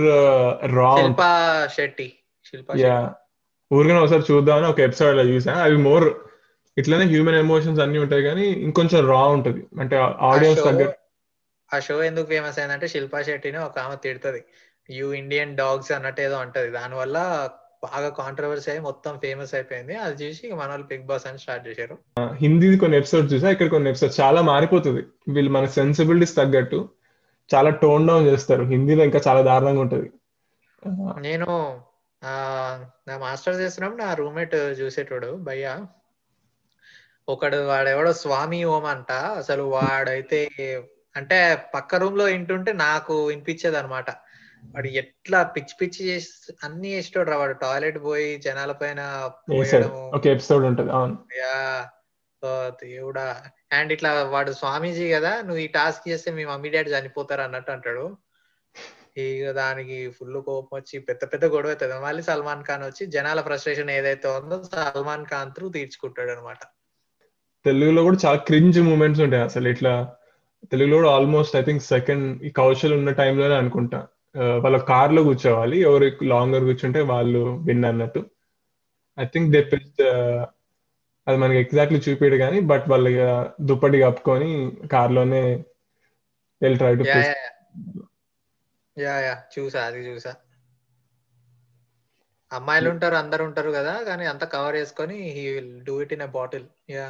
రా శెట్టి. శిల్పా యా. ఊరికనే ఒకసారి చూద్దామని ఒక ఎపిసోడ్ అలా చూసా అవి మోర్ ఇట్లానే హ్యూమన్ ఎమోషన్స్ అన్ని ఉంటాయి కానీ ఇంకొంచెం రా ఉంటది. అంటే ఆడియన్స్ తగ్గట్టు ఆ షో ఎందుకు ఫేమస్ అయిందంటే శిల్పా శెట్టిని ఒక ఆమె తిడుతుంది. యూ ఇండియన్ డాగ్స్ అన్నట్టు ఏదో అంటది దానివల్ల బాగా కాంట్రవర్సీ అయ్యి మొత్తం ఫేమస్ అయిపోయింది. అది చూసి మన వాళ్ళు బిగ్ బాస్ అని స్టార్ట్ చేశారు. హిందీ కొన్ని ఎపిసోడ్స్ చూసా ఇక్కడ కొన్ని ఎపిసోడ్స్ చాలా మారిపోతుంది. వీళ్ళు మన సెన్సిబిలిటీస్ తగ్గట్టు చాలా టోన్ డౌన్ చేస్తారు. హిందీలో ఇంకా చాలా దారుణంగా ఉంటది. నేను ఆ నా మాస్టర్స్ చేస్తున్నప్పుడు నా రూమ్మేట్ చూసేటోడు భయ్య. ఒకడు వాడెవడో స్వామి ఓం అంట. అసలు వాడైతే అంటే పక్క రూమ్లో వింటుంటే నాకు వినిపించేది అనమాట వాడు ఎట్లా పిచ్చి పిచ్చి చేసి అన్ని చేసేటోడు రా వాడు టాయిలెట్ పోయి జనాల పైన వేసాడు పోయడము. ఒక ఎపిసోడ్ ఉంటది అవును. యా దేవుడా. అండ్ ఇట్లా వాడు స్వామీజీ కదా నువ్వు ఈ టాస్క్ చేస్తే మీ మమ్మీ డాడీ చనిపోతారు అన్నట్టు అంటాడు. ఇక దానికి ఫుల్ కోపం వచ్చి పెద్ద పెద్ద గొడవ అవుతుంది. మళ్ళీ సల్మాన్ ఖాన్ వచ్చి జనాల ఫ్రస్ట్రేషన్ ఏదైతే ఉందో సల్మాన్ ఖాన్ త్రూ తీర్చుకుంటాడు అనమాట తెలుగులో కూడా చాలా క్రింజ్ మూమెంట్స్ ఉంటాయి అసలు ఇట్లా. తెలుగులో కూడా ఆల్మోస్ట్ ఐ థింక్ సెకండ్ ఈ కౌశల్ ఉన్న టైంలోనే అనుకుంటా. వాళ్ళ కార్లో కూర్చోవాలి. ఎవరు లాంగర్ కూర్చుంటే వాళ్ళు విన్ అన్నట్టు. ఐ థింక్ దే అది మనకి ఎగ్జాక్ట్లీ చూపించడు కానీ బట్ వాళ్ళు దుప్పటి కప్పుకొని కార్లోనే ట్రై టు యా యా చూసా అది చూసా. అమ్మాయిలు ఉంటారు అందరు ఉంటారు కదా కానీ అంతా కవర్ చేసుకొని he will do it in bottle yeah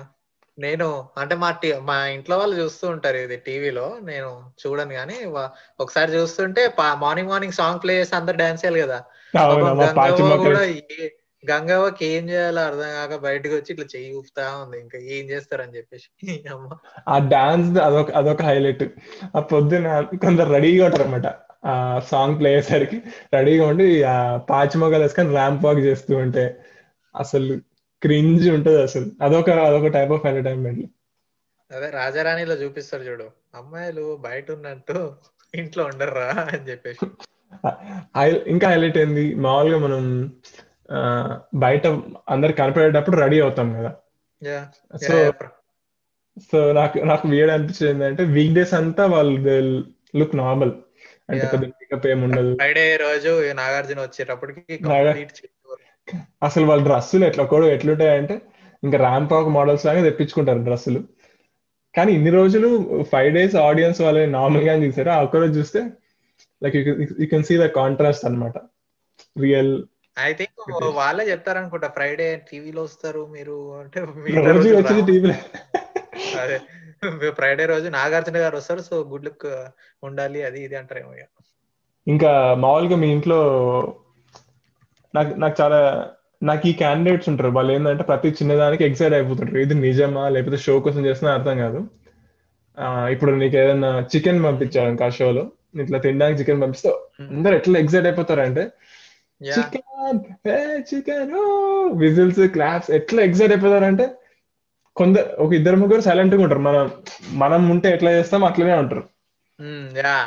నేను అంటే మా టీ మా ఇంట్లో వాళ్ళు చూస్తూ ఉంటారు ఇది టీవీలో నేను చూడను కానీ ఒకసారి చూస్తుంటే మార్నింగ్ మార్నింగ్ సాంగ్ ప్లే చేసి అందరు డాన్స్ చేయాలి కదా. గంగవ్వ కూడా ఏ- గంగవ్వకి ఏం చేయాలో అర్థం కాక బయటకు వచ్చి ఇట్లా చెయ్యి ఊపుతా ఉంది ఇంకా ఏం చేస్తారని చెప్పేసి. అమ్మ. ఆ డాన్స్ అదొక అదొక హైలైట్. ఆ పొద్దున కొందరు రెడీగా ఉంటారు అనమాట ఆ సాంగ్ ప్లే అయ్యేసరికి రెడీగా ఉండి ఆ పాచి మొగలు వేసుకొని ర్యాంప్ వాక్ చేస్తూ ఉంటే అసలు క్రింజ్ ఉంటది అసలు. అదొక అదొక టైప్ ఆఫ్ ఎంటర్టైన్మెంట్ అదే రాజారాణిలో చూపిస్తారు చూడు. అమ్మాయిలు బయట ఉన్నట్టు ఇంట్లో ఉండర్రా అని చెప్పేసి. ఇంకా హైలైట్ ఏంది? మామూలుగా మనం బయట అందరు కనపడేటప్పుడు రెడీ అవుతాం కదా. సో సో నాకు నాకు వేడి అనిపించేది ఏంటంటే వీక్ డేస్ అంతా వాళ్ళు లుక్ నార్మల్ అంటే. పెద్ద మేకప్ ఏమి ఉండదు. ఫ్రైడే రోజు నాగార్జున వచ్చేటప్పటికి. అసలు వాళ్ళ డ్రెస్సులు ఎట్లా కూడా ఎట్లుంటాయంటే ఇంకా ర్యాంప్ వాక్ మోడల్స్ లాగా తెప్పించుకుంటారు డ్రెస్సులు. కానీ ఇన్ని రోజులు ఫైవ్ డేస్ ఆడియన్స్ వాళ్ళని నార్మల్గా చూసారు. ఆ ఒక్కరోజు చూస్తే like you can see the contrast అన్నమాట. Real I think. వాళ్ళే చెప్తారనుకుంటా ఫ్రైడే టీవీలో వస్తారు మీరు అంటే మిగతా రోజు రోజులు వచ్చేది రా- టీవీలో అదే ఫ్రైడే రోజు నాగార్జున గారు వస్తారు సో గుడ్ లుక్ ఉండాలి అది ఇది అంటారేమో. ఇంకా మామూలుగా మీ ఇంట్లో నాకు నాకు చాలా నాకు ఈ క్యాండిడేట్స్ ఉంటారు. వాళ్ళు ఏంటంటే ప్రతి చిన్నదానికి ఎక్సైట్ అయిపోతుంటారు. ఇది నిజమా? లేకపోతే షో కోసం చేస్తున్నా అర్థం కాదు. ఇప్పుడు నీకు ఏదైనా చికెన్ పంపించారు ఇంకా షోలో ఇట్లా తినడానికి చికెన్ పంపిస్తే అందరు ఎట్లా ఎక్సైట్ అయిపోతారంటే చికెన్ చికెన్ విజిల్స్ క్లాప్స్ ఎట్లా ఎక్సైట్ అయిపోతారంటే కొందరు ఒక ఇద్దరు ముగ్గురు సైలెంట్గా ఉంటారు. మనం మనం ఉంటే ఎట్లా చేస్తాం అట్లనే ఉంటారు. యా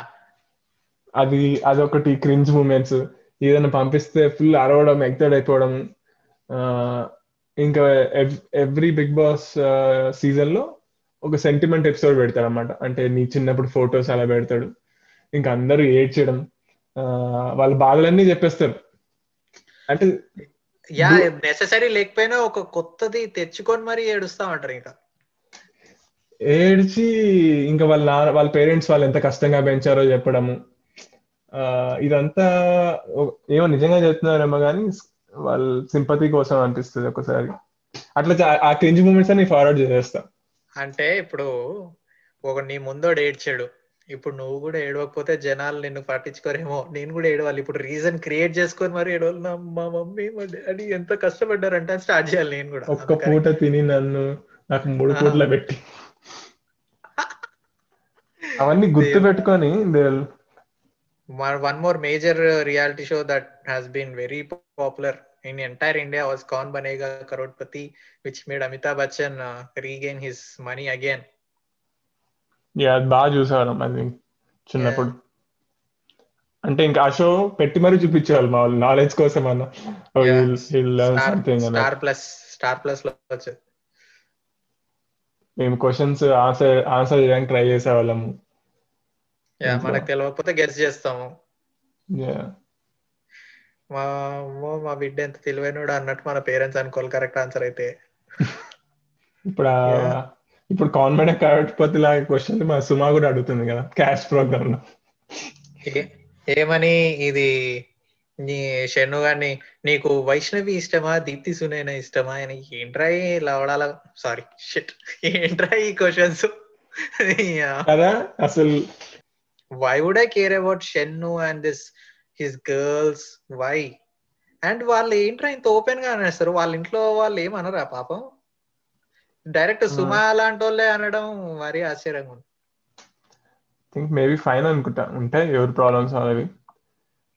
అది అదొకటి క్రింజ్ మూమెంట్స్ ఏదైనా పంపిస్తే ఫుల్ అరవడం ఎక్సైట్ అయిపోవడం ఇంకా ఎవ్రీ బిగ్ బాస్ సీజన్లో ఒక సెంటిమెంట్ ఎపిసోడ్ పెడతాడు అనమాట అంటే నీ చిన్నప్పుడు ఫొటోస్ అలా పెడతాడు. ఇంకా అందరూ ఏడ్చడం వాళ్ళ బాధలన్నీ చెప్పేస్తారు. అంటే యా నెససరీ లేకపోయినా ఒక కొత్తది తెచ్చుకొని మరి ఏడుస్తా ఉంటారు ఇంకా. ఏడ్చి ఇంకా వాళ్ళ వాళ్ళ పేరెంట్స్ వాళ్ళు ఎంత కష్టంగా పెంచారో చెప్పడము. ఇదంతా ఏమో నిజంగా చెప్తున్నారేమో కానీ వాళ్ళ సింపతి కోసం అనిపిస్తుంది ఒకసారి. అట్లా ఆ క్రింజ్ మూమెంట్స్ అని ఫార్వర్డ్ చేసేస్తా. అంటే ఇప్పుడు ఒక నీ ముందోడు ఏడ్చాడు. ఇప్పుడు నువ్వు కూడా ఏడవకపోతే జనాలు నిన్ను పట్టించుకోరేమో. నేను కూడా ఏడవాలి. ఇప్పుడు రీజన్ క్రియేట్ చేసుకొని మరి ఏడవాలి. మా మమ్మీ మా డాడీ ఎంత కష్టపడ్డారంటే స్టార్ట్ చేయాలి నేను కూడా. ఒక్క పూట తిని నన్ను నాకు మూడు పూట్ల పెట్టి. అవన్నీ గుర్తు పెట్టుకొని one more major reality show that has been very popular in entire India was Kaun Banega Crorepati which made Amitabh Bachchan regain his money again అది బాగా చూసేవాళ్ళం అది చిన్నప్పుడు. అంటే ఇంకా ఆ షో పెట్టి మరీ చూపించేవాళ్ళు మా వాళ్ళు నాలెడ్జ్ కోసం అన్న. స్టార్ ప్లస్ స్టార్ ప్లస్లో మేము క్వశ్చన్స్ ఆన్సర్ ఆన్సర్ చేయడానికి ట్రై చేసేవాళ్ళము. యా. మనకు తెలియకపోతే గెస్ చేస్తాము Yeah. మా అమ్మో మా బిడ్డ ఎంత తెలివైనడు అన్నట్టు మన పేరెంట్స్ అనుకోవాలి కరెక్ట్ ఆన్సర్ అయితే ఇప్పుడు. ఇప్పుడు కాన్వెంట్ కాకపోతే లాగా క్వశ్చన్ మా సుమా కూడా అడుగుతుంది కదా క్యాష్ ప్రోగ్రామ్లో ఏమని ఇది నీ షెన్ను గారిని నీకు వైష్ణవి ఇష్టమా దీప్తి సునైనా ఇష్టమా అని ఏంట్రా లవడాల సారీ షిట్ ఏంట్రా ఈ క్వశ్చన్స్ కదా అసలు why would I care about Shannu and this his girls why and వాళ్ళు ఏంట్రా ఇంత ఓపెన్గా అనేస్తారు? వాళ్ళ ఇంట్లో వాళ్ళు ఏమనరా పాపం? డైరెక్ట్ సుమా లాంటి వాళ్ళే అనడం మరీ ఆశ్చర్యంగా ఉంది. థింక్ మేబీ ఫైన్ అనుకుంటా. ఉంటాయి ఎవరి ప్రాబ్లమ్స్ అనేవి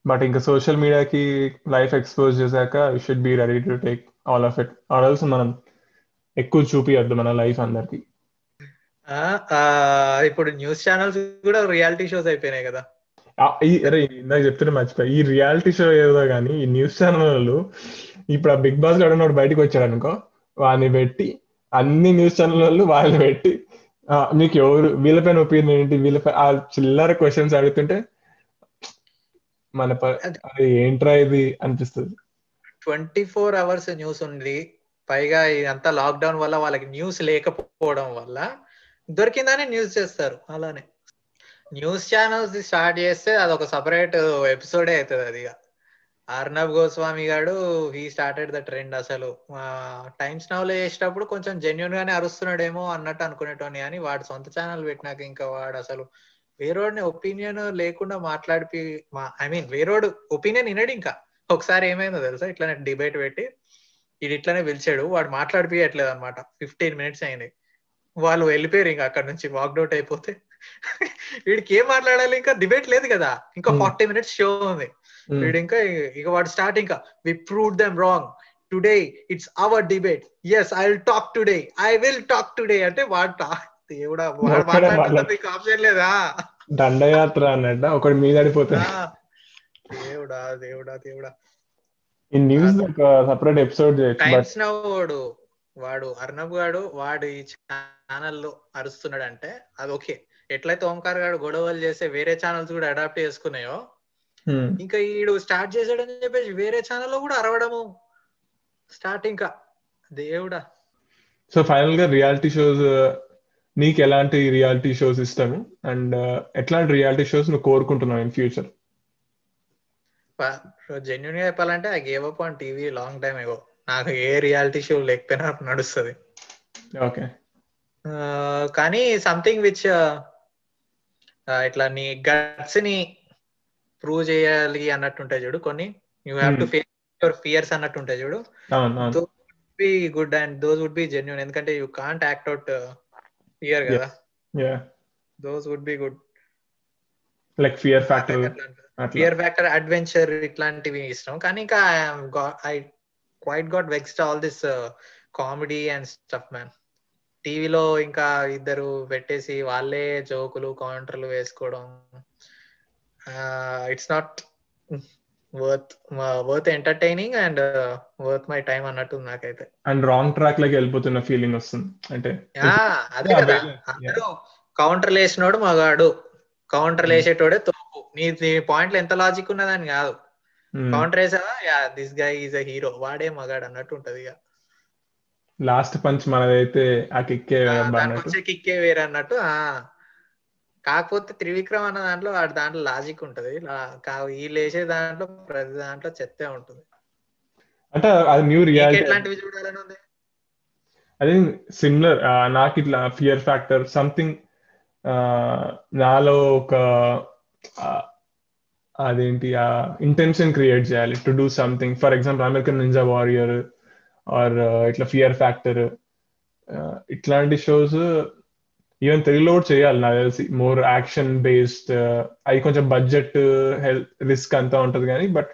బట్ ఇంకా సోషల్ మీడియాకి లైఫ్ ఎక్స్పోజ్ చేశాక you should be ready to take all of it also మనం ఎక్కువ చూపియద్దు మన లైఫ్ అందరికి. ఇప్పుడు న్యూస్ ఛానల్స్ కూడా రియాలిటీ షోస్ అయిపోయినాయి కదా. ఈ అరే ఇందాక చెప్తుంటే మర్చిపోయా. ఈ రియాలిటీ షో ఏదో కానీ ఈ న్యూస్ ఛానల్ వాళ్ళు ఇప్పుడు ఆ బిగ్ బాస్ గడ బయటకు వచ్చాడు అనుకో వాడిని పెట్టి అన్ని న్యూస్ ఛానల్ వాళ్ళు వాళ్ళని పెట్టి మీకు ఎవరు వీళ్ళపైన ఒపీనియన్ ఏంటి? వీళ్ళపై ఆ చిల్లర క్వశ్చన్స్ అడుగుతుంటే మన అది ఏంట్రా ఇది అనిపిస్తుంది. ట్వంటీ ఫోర్ అవర్స్ న్యూస్ ఉంది. పైగా ఇదంతా లాక్డౌన్ వల్ల వాళ్ళకి న్యూస్ లేకపోవడం వల్ల దొరికిందని న్యూస్ చేస్తారు. అలానే. న్యూస్ ఛానల్స్ స్టార్ట్ చేస్తే అది ఒక సపరేట్ ఎపిసోడే అవుతుంది అది ఇక. Arnab Goswami garu he started the trend అసలు. టైమ్స్ నవ్ చేసేటప్పుడు కొంచెం జెన్యున్ గానే అరుస్తున్నాడేమో అన్నట్టు అనుకునేటోని అని వాడు సొంత ఛానల్ పెట్టినాక ఇంకా వాడు అసలు వేరోడిని ఒపీనియన్ లేకుండా మాట్లాడిపి ఐ మీన్ వేరోడు ఒపీనియన్ వినడు ఇంకా. ఒకసారి ఏమైందో తెలుసా? ఇట్లానే డిబేట్ పెట్టి ఇది ఇట్లానే పిలిచాడు. వాడు మాట్లాడిపియట్లేదు అనమాట ఫిఫ్టీన్ మినిట్స్ అయింది. వాళ్ళు వెళ్ళిపోయారు ఇంకా అక్కడ నుంచి వాక్డౌట్ అయిపోతే. వీడికి ఏం మాట్లాడాలి ఇంకా? డిబేట్ లేదు కదా. ఇంకా Hmm. ఫార్టీ మినిట్స్ షో ఉంది. వీడు ఇంకా ఇక వాడు స్టార్ట్ ఇంకా we prove them wrong today it's our debate yes I will talk today I will talk today అంటే వాడు దేవుడా వాడు ఒక్కడే మాట్లాడుతున్నా మాట్లాడు. మీకు ఆప్షన్ లేదా? దండయాత్ర అన్నట్ట ఒకటి మీద పడిపోతుంది ఆ, దేవుడా దేవుడా దేవుడా. ఈ న్యూస్ ఒక సపరేట్ ఎపిసోడ్ టైమ్స్ నౌ వాడు అర్నబ్ గాడు వాడు ఈ ఛానల్లో అరుస్తున్నాడు అంటే అది ఓకే. ఎట్లయితే ఓంకార్ గాడు గొడవలు చేస్తే వేరే ఛానల్స్ కూడా అడాప్ట్ చేసుకున్నాయో ఇంకా ఈడు స్టార్ట్ చేసాడని చెప్పేసి వేరే ఛానల్లో కూడా అరవడము. స్టార్ట్ ఇంకా. దేవుడా. సో ఫైనల్గా రియాలిటీ షోస్ నీకు ఎలాంటి రియాలిటీ షోస్ ఇష్టము? అండ్ ఎట్లాంటి రియాలిటీ షోస్ నువ్వు కోరుకుంటున్నావు ఇన్ ఫ్యూచర్? జెన్యున్గా చెప్పాలంటే I gave up on TV long time ago నాకు ఏ రియాలిటీ షో లేకపోయినా నడుస్తుంది. ఓకే. కానీ సంథింగ్ విచ్ ఇట్లా నీ గట్స్ని ప్రూవ్ చేయాలి అన్నట్టు ఉంటాయి చూడు కొన్ని. You have to face your fears అన్నట్టు ఉంటాయి చూడు. Be good and those would be genuine ఎందుకంటే you can't act out fear కదా. Those would be good like fear factor fear factor adventure ఇట్లాంటివి ఇష్టం. కానీ ఇంకా I quite got vexed all this comedy and stuff man టీవీలో ఇంకా ఇద్దరు పెట్టేసి వాళ్ళే జోకులు కౌంటర్లు వేసుకోవడం it's not worth worth entertaining and worth my time అన్నట్టు నాకైతే. అండ్ రాంగ్ ట్రాక్లోకి వెళ్ళిపోతున్న ఫీలింగ్ వస్తుంది. అంటే అదే Yeah, కదా. అందరూ కౌంటర్ వేసినోడు మగాడు. కౌంటర్ వేసేటోడే తోపు. నీ నీ పాయింట్లు ఎంత లాజిక్ ఉన్నదని కాదు. కౌంటర్ వేసావా yeah this guy is a hero వాడే మగాడు అన్నట్టు ఉంటది ఇక. లాస్ట్ పంచ్ మనదైతే ఆ కిక్కే వచ్చే కిక్కే వేరే అన్నట్టు ఆ. కాకపోతే త్రివిక్రమ్ అన్న దాంట్లో వాడి దాంట్లో లాజిక్ ఉంటది. వీళ్ళు వేసే దాంట్లో ప్రతి దాంట్లో చెత్తే ఉంటుంది. అంటే అది న్యూ రియాలిటీ ఎట్లాంటివి చూడాలని ఉంది? అది సిమిలర్ నాకు ఇట్లా ఫియర్ ఫ్యాక్టర్ సంథింగ్ నాలో ఒక అదేంటి ఆ ఇంటెన్షన్ క్రియేట్ చేయాలి. To do something for example American ninja warrior or ఇట్లా ఫియర్ ఫ్యాక్టర్ uh, ఇట్లాంటి షోస్ ఈవెన్ తెలుగులో కూడా చేయాలి నాకు తెలిసి. మోర్ యాక్షన్ బేస్డ్ అవి కొంచెం బడ్జెట్ హెల్త్ రిస్క్ అంతా ఉంటది కానీ బట్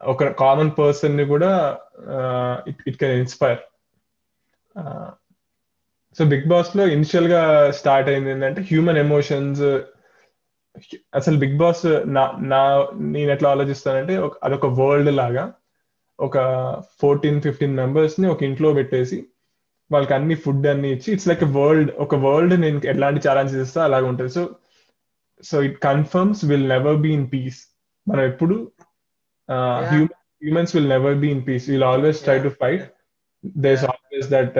ఒక కామన్ పర్సన్ని కూడా it it can inspire so Bigg బాస్లో ఇనిషియల్గా స్టార్ట్ అయింది ఏంటంటే హ్యూమన్ ఎమోషన్స్ అసలు బిగ్ బాస్ నా నా నేను ఎట్లా ఆలోచిస్తానంటే అదొక వరల్డ్ లాగా ఒక ఫోర్టీన్ ఫిఫ్టీన్ మెంబర్స్ని ఒక ఇంట్లో పెట్టేసి వాళ్ళకి అన్ని ఫుడ్ అన్ని ఇచ్చి ఇట్స్ లైక్ వరల్డ్ ఒక వరల్డ్ నేను ఎట్లాంటి ఛాలెంజెస్ ఇస్తా అలాగ ఉంటుంది. So so it confirms will never be in peace మనం ఎప్పుడు humans will never be in peace will always try to fight these always that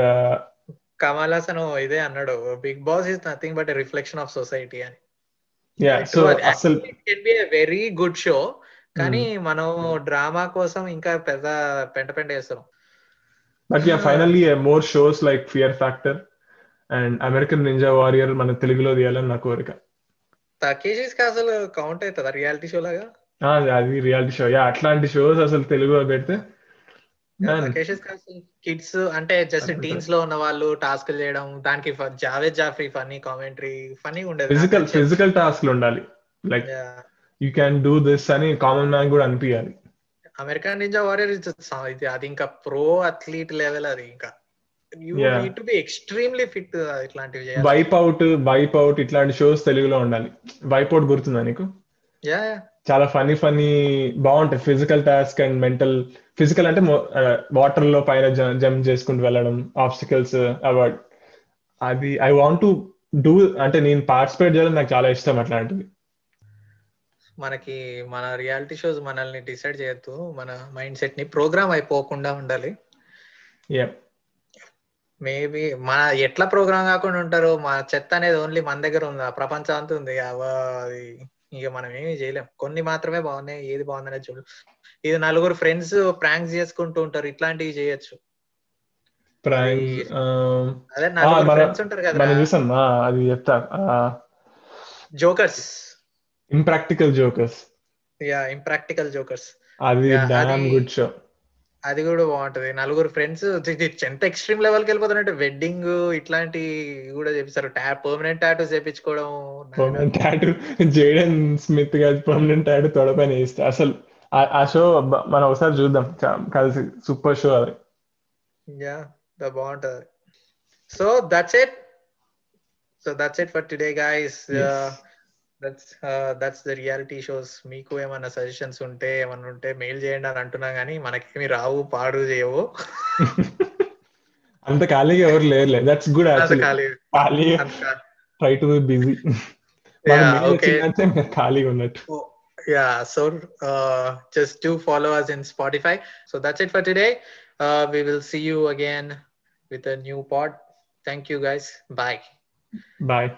Kamal Haasan ఇదే అన్నాడు. Bigg Boss is nothing but reflection of society అని. Yeah so అసలు can be very good show కానీ మనం drama కోసం ఇంకా పెద్ద పెంట పెంట వేస్తున్నాం. But yeah finally more shows like fear factor and American ninja warrior మన తెలుగులో తీయాలని నా కోరిక తకేషిస్ అసలు కౌంట్ అవుతుందా? రియాలిటీ షో లాగా? అది రియాలిటీ షో యా అట్లాంటి షోస్ అసలు తెలుగులో పెడితే Man. తకేషిస్కి అసలు కిడ్స్ అంటే జస్ట్. టీన్స్లో ఉన్న వాళ్ళు టాస్క్ చేయడం దానికి Javed Jaffrey funny commentary funny ఉండేది. ఫిజికల్ ఫిజికల్ టాస్క్లు ఉండాలి. Like you can do this అని కామన్ మ్యాన్ కూడా అనిపించాలి అమెరికన్ నింజా వారియర్ ఇది అది ఇంకా ప్రో అథ్లీట్ లెవెల్ అది ఇంకా. ఎక్స్ట్రీమ్లీ ఫిట్ ఇట్లాంటివి చేయాలి. వైప్ అవుట్ వైప్ అవుట్ ఇట్లాంటి షోస్ తెలుగులో ఉండాలి. వైప్ అవుట్ గుర్తుందా నీకు? యా చాలా ఫనీ ఫనీ బాగుంటాయి. Physical task and mental physical అంటే వాటర్లో పైన జంప్ చేసుకుంటూ వెళ్ళడం ఆబ్స్టికల్స్ అవార్డ్ అది ఐ వాంట్ టు డూ అంటే నేను పార్టిసిపేట్ చేయడం నాకు చాలా ఇష్టం అట్లాంటివి. మనకి మన రియాలిటీ షోస్ మనల్ని డిసైడ్ చేయొద్దు. మన మైండ్ సెట్ని ప్రోగ్రామ్ అయిపోకుండా ఉండాలి. యా మేబీ మన ఎట్లా ప్రోగ్రామ్ కాకుండా ఉంటారు మా చెత్త అనేది ఓన్లీ మన దగ్గర ఉంది? ప్రపంచం అంతా ఉంది. అది. ఇక మనం ఏమీ చేయలేం. కొన్ని మాత్రమే బాగున్నాయి ఏది బాగుందనేది చూడు. ఇది నలుగురు ఫ్రెండ్స్ ప్రాంక్స్ చేసుకుంటూ ఉంటారు. ఇట్లాంటివి చేయొచ్చు. ప్రాంక్స్ అదే నలుగురు మన- ఫ్రెండ్స్ ఉంటారు కదా. అది చెప్తా. Jokers Impractical Jokers yeah Impractical Jokers అది- గుడ్ షో అది కూడా బాగుంటది. నలుగురు ఫ్రెండ్స్ ఎంత ఎక్స్ట్రీమ్ లెవెల్కి వెళ్ళిపోతారంటే వెడ్డింగ్ ఇట్లాంటి కూడా చేపిస్తారు. పర్మనెంట్ టాటూ చేపించుకోవడం. పర్మనెంట్ టాటూ జేడెన్ స్మిత్ గారి పర్మనెంట్ టాటూ తొడపైన వేస్తే అసలు ఆ- షో మనం ఒకసారి చూద్దాం. కలిసి సూపర్ షో అది. యా బాగుంటది. So that's it so that's it for today guys. That's that's the reality shows మీకు ఏమన్నా సజెషన్స్ ఉంటే ఏమన్నా ఉంటే మెయిల్ చేయండి అని అంటున్నా గానీ మనకేమి రావు పాడు చేయవు. అంత ఖాళీగా ఎవరు లేరులే. దట్స్ గుడ్ ఖాళీ. Try to busy. ఖాళీగా ఉన్నట్టు. Just do follow us in spotify. So that's it for today. Uh, we will see you again with a new pod. Thank you guys. Bye. Bye